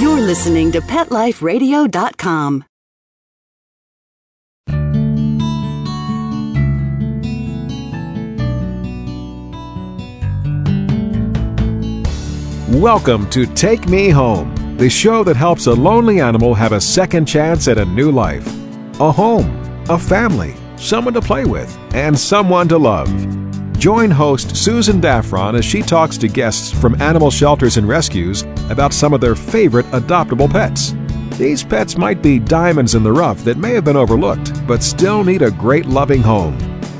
You're listening to PetLifeRadio.com. Welcome to Take Me Home, the show that helps a lonely animal have a second chance at a new life. A home, a family, someone to play with, and someone to love. Join host Susan Daffron as she talks to guests from animal shelters and rescues about some of their favorite adoptable pets. These pets might be diamonds in the rough that may have been overlooked, but still need a great loving home.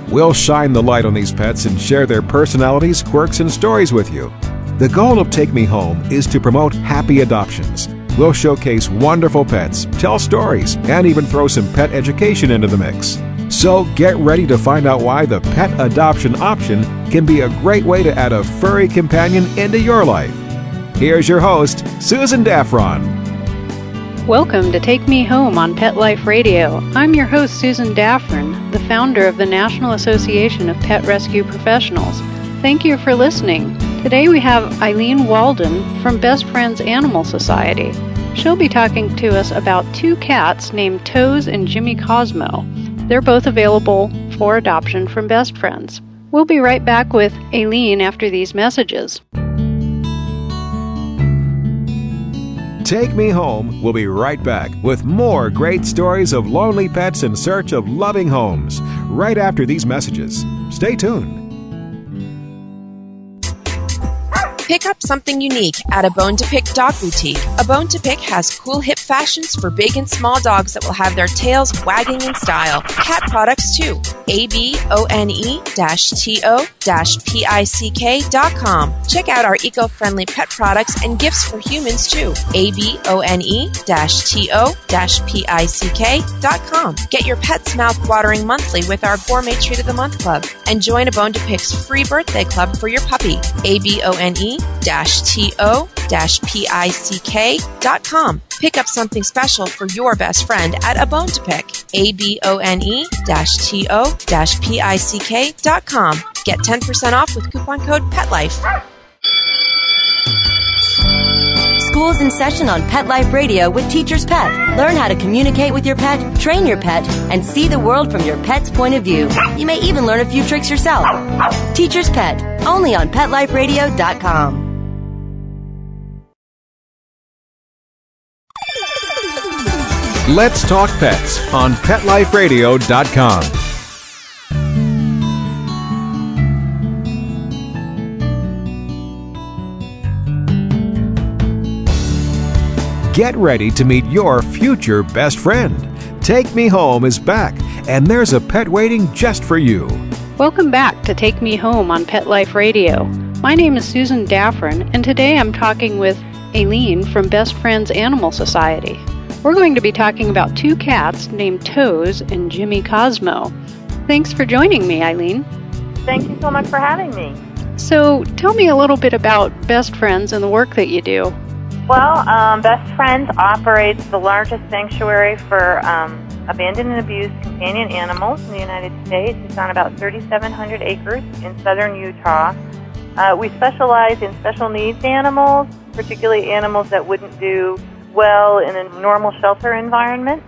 We'll shine the light on these pets and share their personalities, quirks, and stories with you. The goal of Take Me Home is to promote happy adoptions. We'll showcase wonderful pets, tell stories, and even throw some pet education into the mix. So get ready to find out why the pet adoption option can be a great way to add a furry companion into your life. Here's your host, Susan Daffron. Welcome to Take Me Home on Pet Life Radio. I'm your host, Susan Daffron, the founder of the National Association of Pet Rescue Professionals. Thank you for listening. Today we have Eileen Walden from Best Friends Animal Society. She'll be talking to us about two cats named Toes and Jimmy Cosmo. They're both available for adoption from Best Friends. We'll be right back with Eileen after these messages. Take Me Home We'll be right back with more great stories of lonely pets in search of loving homes right after these messages. Stay tuned. Pick up something unique at a Bone to Pick dog boutique. A Bone to Pick has cool hip fashions for big and small dogs that will have their tails wagging in style. Cat products too. A B O N E T O P I C K dot com. Check out our eco friendly pet products and gifts for humans too. A B O N E T O P I C K dot com. Get your pet's mouth watering monthly with our Gourmet Treat of the Month Club and join a Bone to Pick's free birthday club for your puppy. A B O N E T-O-P-I-C-K dot com. Pick up something special for your best friend at a bone to pick. A-B-O-N-E T-O-P-I-C-K dot com. Get 10% off with coupon code PETLIFE. School's in session on Pet Life Radio with Teacher's Pet. Learn how to communicate with your pet, train your pet, and see the world from your pet's point of view. You may even learn a few tricks yourself. Teacher's Pet, only on PetLifeRadio.com. Let's Talk Pets on PetLifeRadio.com. Get ready to meet your future best friend. Take Me Home is back, and there's a pet waiting just for you. Welcome back to Take Me Home on Pet Life Radio. My name is Susan Daffron, and today I'm talking with Aileen from Best Friends Animal Society. We're going to be talking about two cats named Toes and Jimmy Cosmo. Thanks for joining me, Eileen. Thank you so much for having me. So, tell me a little bit about Best Friends and the work that you do. Well, um, Best Friends operates the largest sanctuary for um, abandoned and abused companion animals in the United States. It's on about 3,700 acres in southern Utah. Uh, we specialize in special needs animals, particularly animals that wouldn't do well in a normal shelter environment.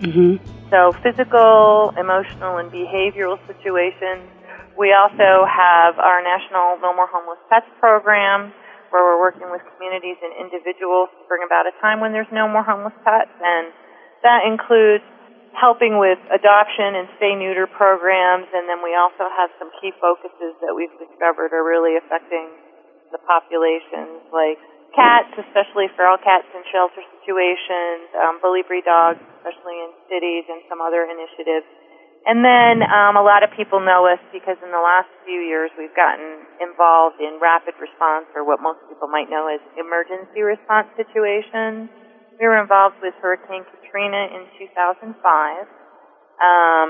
Mm-hmm. So, physical, emotional, and behavioral situations. We also have our National No More Homeless Pets program, where we're working with communities and individuals to bring about a time when there's no more homeless pets. And that includes helping with adoption and spay neuter programs. And then we also have some key focuses that we've discovered are really affecting the populations, like cats, especially feral cats in shelter situations, um, bully breed dogs, especially in cities, and some other initiatives. And then um, a lot of people know us because in the last few years we've gotten involved in rapid response, or what most people might know as emergency response situations. We were involved with Hurricane Katrina in 2005, um,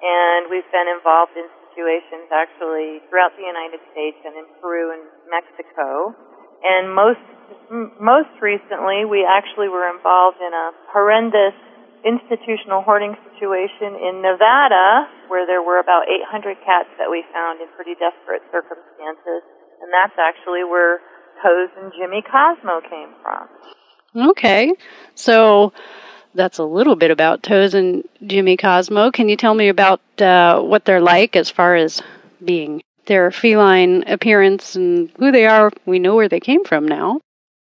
and we've been involved in situations actually throughout the United States and in Peru and Mexico. And most most recently, we actually were involved in a horrendous institutional hoarding situation in Nevada where there were about 800 cats that we found in pretty desperate circumstances. And that's actually where Toes and Jimmy Cosmo came from. Okay. So that's a little bit about Toes and Jimmy Cosmo. Can you tell me about uh, what they're like as far as being their feline appearance and who they are? We know where they came from now.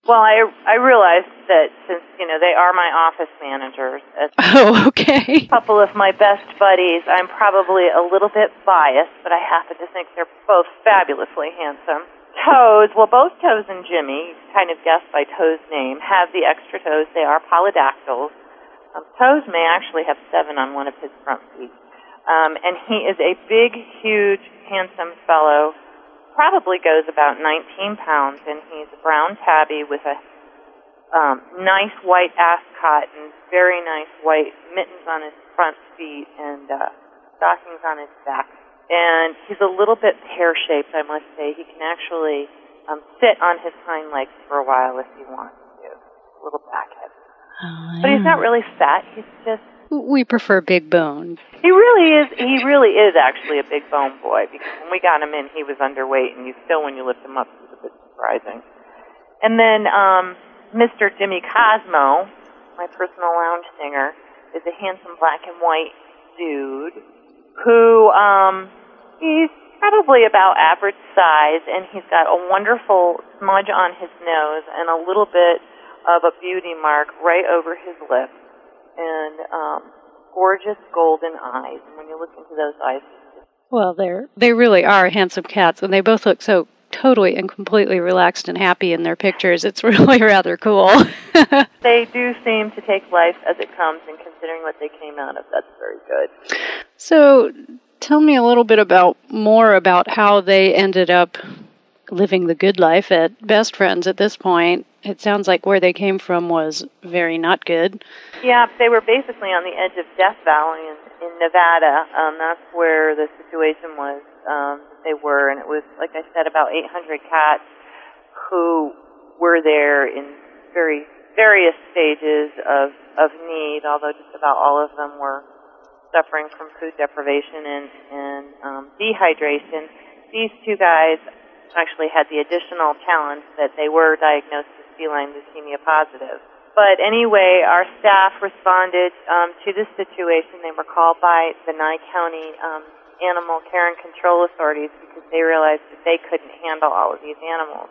Well, I I realized that since you know they are my office managers, as Oh, okay. a couple of my best buddies, I'm probably a little bit biased, but I happen to think they're both fabulously handsome. Toes, well, both Toes and Jimmy, kind of guessed by Toes' name, have the extra toes. They are polydactyls. Um, Toes may actually have seven on one of his front feet. Um, and he is a big, huge, handsome fellow probably goes about 19 pounds, and he's a brown tabby with a um, nice white ascot and very nice white mittens on his front feet and uh, stockings on his back. And he's a little bit pear-shaped, I must say. He can actually um, sit on his hind legs for a while if he wants to. A little backhead. Oh, But he's not really fat. He's just We prefer big boned. he really is. He really is actually a big bone boy because when we got him in, he was underweight, and you still, when you lift him up, he's a bit surprising. And then um, Mr. Jimmy Cosmo, my personal lounge singer, is a handsome black and white dude who um, he's probably about average size, and he's got a wonderful smudge on his nose and a little bit of a beauty mark right over his lip, and um, gorgeous golden eyes. And when you look into those eyes, Well, they're they really are handsome cats, and they both look so totally and completely relaxed and happy in their pictures. It's really rather cool. they do seem to take life as it comes, and considering what they came out of, that's very good. so, tell me a little bit about more about how they ended up living the good life at Best Friends at this point. It sounds like where they came from was very not good. Yeah, they were basically on the edge of Death Valley in, in Nevada. Um, that's where the situation was. Um, they were, and it was, like I said, about 800 cats who were there in very various stages of of need. Although just about all of them were suffering from food deprivation and and um, dehydration. These two guys actually had the additional challenge that they were diagnosed as feline leukemia positive. But anyway, our staff responded um, to this situation. They were called by the Nye County um, Animal Care and Control Authorities because they realized that they couldn't handle all of these animals.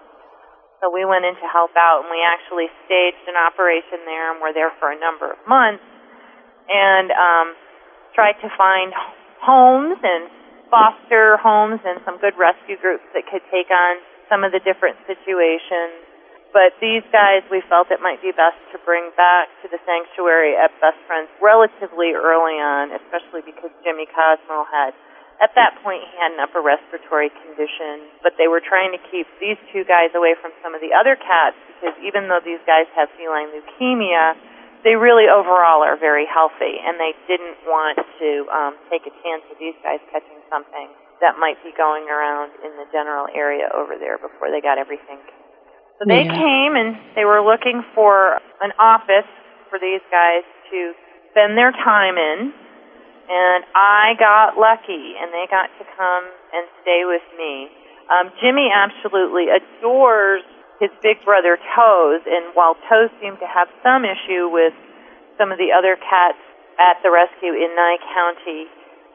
So we went in to help out, and we actually staged an operation there, and were there for a number of months, and um, tried to find homes and foster homes and some good rescue groups that could take on some of the different situations. But these guys, we felt it might be best to bring back to the sanctuary at Best Friends relatively early on, especially because Jimmy Cosmo had, at that point, he had an upper respiratory condition. But they were trying to keep these two guys away from some of the other cats because even though these guys have feline leukemia, they really overall are very healthy, and they didn't want to um, take a chance of these guys catching something that might be going around in the general area over there before they got everything. So they Yeah. came and they were looking for an office for these guys to spend their time in, and I got lucky, and they got to come and stay with me. Um, Jimmy absolutely adores his big brother Toes, and while Toes seemed to have some issue with some of the other cats at the rescue in Nye County,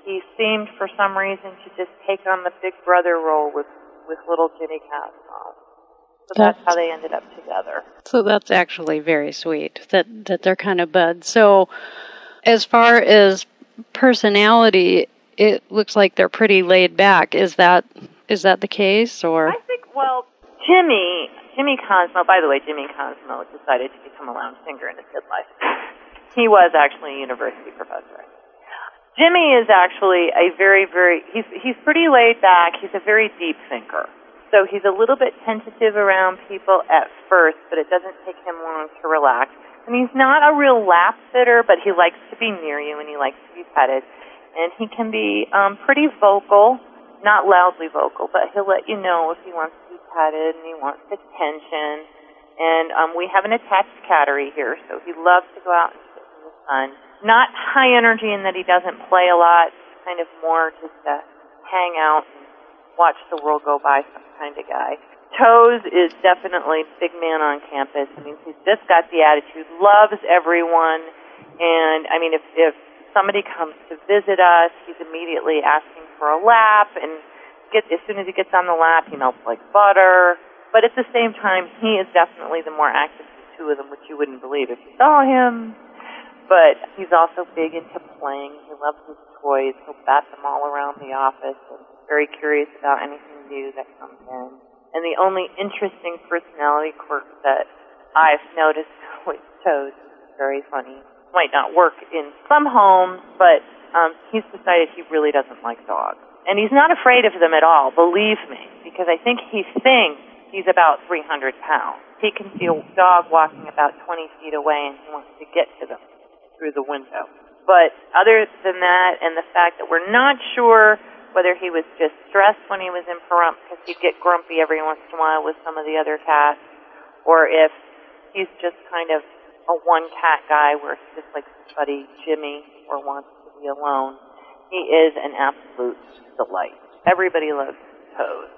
he seemed for some reason to just take on the big brother role with with little Jimmy Cosmo. So that's how they ended up together. So that's actually very sweet that that they're kind of buds. So as far as personality, it looks like they're pretty laid back. Is that is that the case or I think well, Jimmy Jimmy Cosmo. By the way, Jimmy Cosmo decided to become a lounge singer in his midlife. he was actually a university professor. Jimmy is actually a very, very he's he's pretty laid back. He's a very deep thinker. So he's a little bit tentative around people at first, but it doesn't take him long to relax. And he's not a real lap sitter, but he likes to be near you and he likes to be petted. And he can be um, pretty vocal, not loudly vocal, but he'll let you know if he wants to petted and he wants attention. And um, we have an attached cattery here, so he loves to go out and sit in the sun. Not high energy in that he doesn't play a lot, kind of more just to hang out and watch the world go by kind of guy. Toes is definitely big man on campus. I mean, he's just got the attitude, loves everyone, and I mean, if if somebody comes to visit us, he's immediately asking for a lap, and get as soon as he gets on the lap, he melts like butter. But at the same time, he is definitely the more active of the two of them, which you wouldn't believe if you saw him. But he's also big into playing. He loves his toys. He'll bat them all around the office and very curious about anything new that comes in. And the only interesting personality quirk that I've noticed with Toes is very funny. Might not work in some homes, but um, he's decided he really doesn't like dogs. And he's not afraid of them at all, believe me, because I think he thinks he's about 300 pounds. He can see a dog walking about 20 feet away and he wants to get to them through the window. But other than that, and the fact that we're not sure whether he was just stressed when he was in Pahrump because he'd get grumpy every once in a while with some of the other cats, or if he's just kind of a one cat guy where he just likes his buddy Jimmy or wants to be alone. He is an absolute delight. Everybody loves Toes.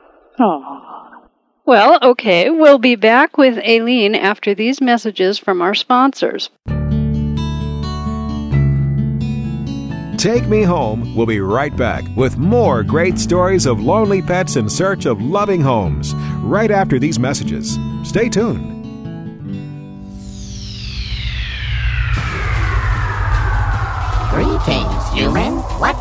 Oh. Well, okay, we'll be back with Aileen after these messages from our sponsors. Take Me Home We'll be right back with more great stories of lonely pets in search of loving homes right after these messages. Stay tuned. Greetings, human. What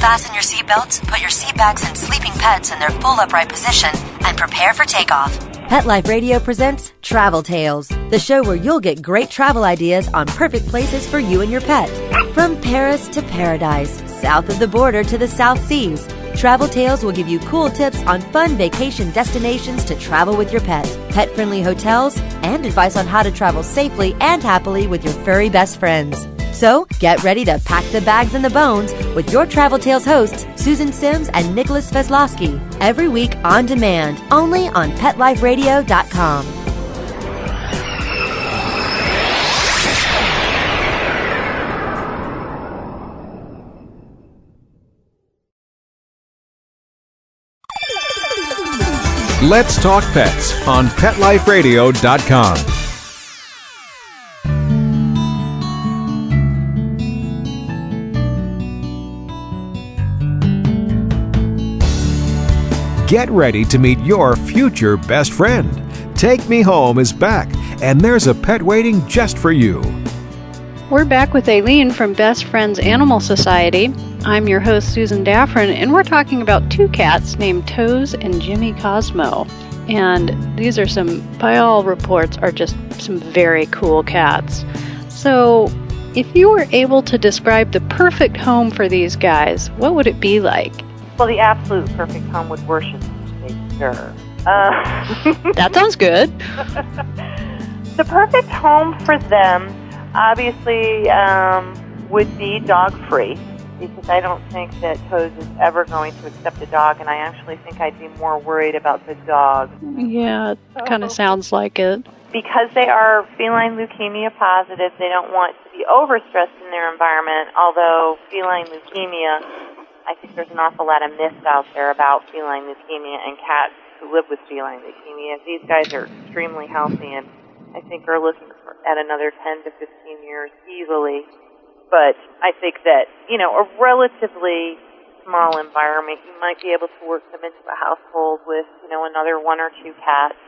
fasten your seatbelts, put your seat bags and sleeping pets in their full upright position, and prepare for takeoff. Pet Life Radio presents Travel Tales, the show where you'll get great travel ideas on perfect places for you and your pet. From Paris to paradise, south of the border to the South Seas, Travel Tales will give you cool tips on fun vacation destinations to travel with your pet, pet friendly hotels, and advice on how to travel safely and happily with your furry best friends. So get ready to pack the bags and the bones with your Travel Tales hosts, Susan Sims and Nicholas Veslowski, every week on demand, only on PetLifeRadio.com. Let's Talk Pets on PetLifeRadio.com. Get ready to meet your future best friend. Take Me Home is back, and there's a pet waiting just for you. We're back with Aileen from Best Friends Animal Society. I'm your host, Susan Daffron, and we're talking about two cats named Toes and Jimmy Cosmo. And these are some, by all reports, are just some very cool cats. So, if you were able to describe the perfect home for these guys, what would it be like? Well, the absolute perfect home would worship State Sure. Uh, That sounds good. the perfect home for them, obviously, um, would be dog free because I don't think that Toes is ever going to accept a dog, and I actually think I'd be more worried about the dog Yeah, it kind of sounds like it. because they are feline leukemia positive. They don't want to be overstressed in their environment. Although feline leukemia, I think there's an awful lot of myths out there about feline leukemia and cats who live with feline leukemia. These guys are extremely healthy and I think are looking for, at another 10 to 15 years easily. But I think that, you know, a relatively small environment. You might be able to work them into a household with, you know, another one or two cats.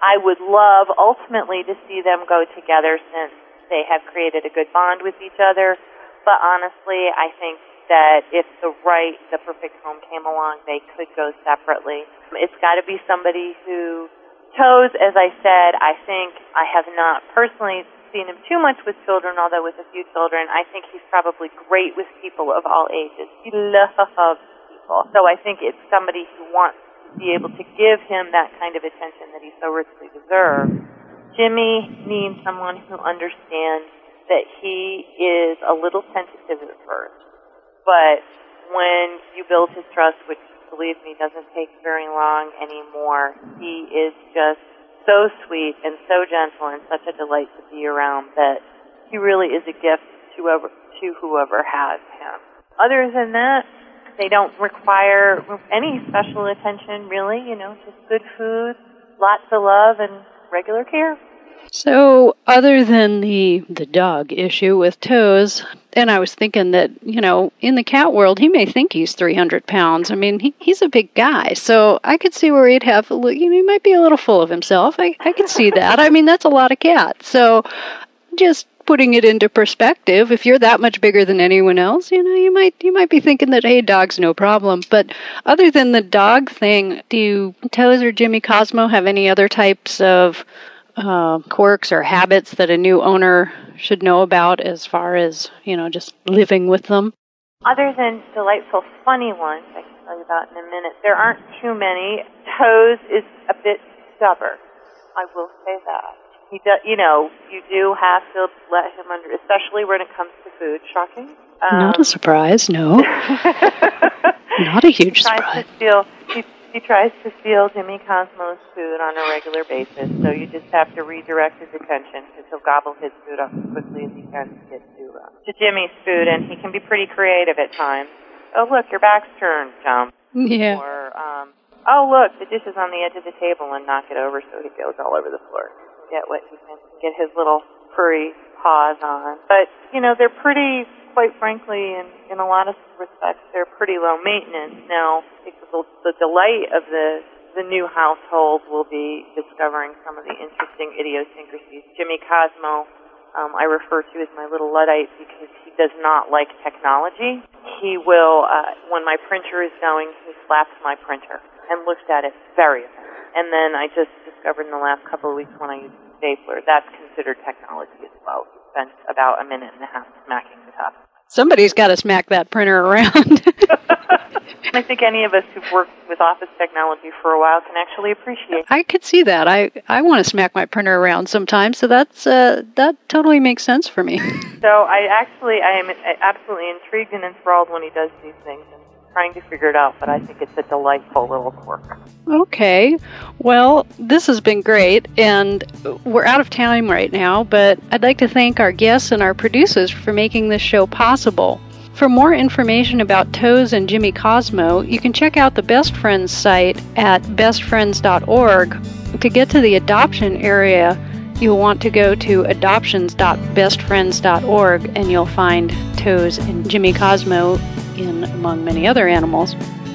I would love ultimately to see them go together since they have created a good bond with each other. But honestly, I think that if the right, the perfect home came along, they could go separately. It's got to be somebody who Toes, as I said, I think I have not personally seen him too much with children, although with a few children, I think he's probably great with people of all ages. He loves people. So I think it's somebody who wants to be able to give him that kind of attention that he so richly deserves. Jimmy needs someone who understands that he is a little tentative at first, but when you build his trust, which believe me doesn't take very long anymore, he is just so sweet and so gentle and such a delight to be around that he really is a gift to whoever, to whoever has him. Other than that, they don't require any special attention really, you know, just good food, lots of love and regular care. So, other than the the dog issue with toes, and I was thinking that you know, in the cat world, he may think he's three hundred pounds. I mean, he, he's a big guy, so I could see where he'd have, you know, he might be a little full of himself. I I could see that. I mean, that's a lot of cats. So, just putting it into perspective, if you're that much bigger than anyone else, you know, you might you might be thinking that hey, dog's no problem. But other than the dog thing, do Toes or Jimmy Cosmo have any other types of uh, quirks or habits that a new owner should know about as far as, you know, just living with them? Other than delightful, funny ones I can tell you about in a minute, there aren't too many. Toes is a bit stubborn. I will say that. He does, you know, you do have to let him under, especially when it comes to food. Shocking. Um, Not a surprise, no. Not a huge surprise. To steal, he he tries to steal Jimmy Cosmo's food on a regular basis, so you just have to redirect his attention because he'll gobble his food up as quickly as he can to get to, uh, to Jimmy's food, and he can be pretty creative at times. Oh, look, your back's turned, jump. Yeah. Or, um, oh, look, the dish is on the edge of the table and knock it over so he goes all over the floor. Get what he can get his little furry paws on. But, you know, they're pretty quite frankly, in, in a lot of respects, they're pretty low maintenance. Now, the, the delight of the the new household will be discovering some of the interesting idiosyncrasies. Jimmy Cosmo, um, I refer to as my little Luddite because he does not like technology. He will, uh, when my printer is going, he slaps my printer and looks at it very And then I just discovered in the last couple of weeks when I use a stapler, that's considered technology as well. He spent about a minute and a half smacking the top Somebody's got to smack that printer around. I think any of us who've worked with office technology for a while can actually appreciate. I could see that. I I want to smack my printer around sometimes, so that's uh, that totally makes sense for me. so I actually I am absolutely intrigued and enthralled when he does these things. And trying to figure it out, but I think it's a delightful little quirk. Okay. Well, this has been great, and we're out of time right now, but I'd like to thank our guests and our producers for making this show possible. For more information about Toes and Jimmy Cosmo, you can check out the Best Friends site at bestfriends.org. To get to the adoption area, you'll want to go to adoptions.bestfriends.org and you'll find Toes and Jimmy Cosmo in among many other animals.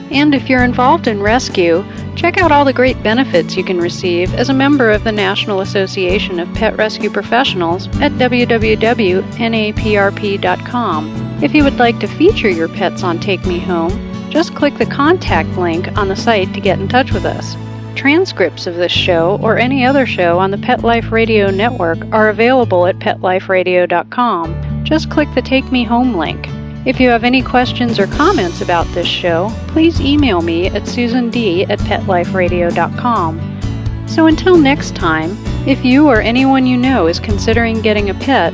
And if you're involved in rescue, check out all the great benefits you can receive as a member of the National Association of Pet Rescue Professionals at www.naprp.com. If you would like to feature your pets on Take Me Home, just click the contact link on the site to get in touch with us. Transcripts of this show or any other show on the Pet Life Radio network are available at petliferadio.com. Just click the Take Me Home link. If you have any questions or comments about this show, please email me at susand at petliferadio.com. So until next time, if you or anyone you know is considering getting a pet,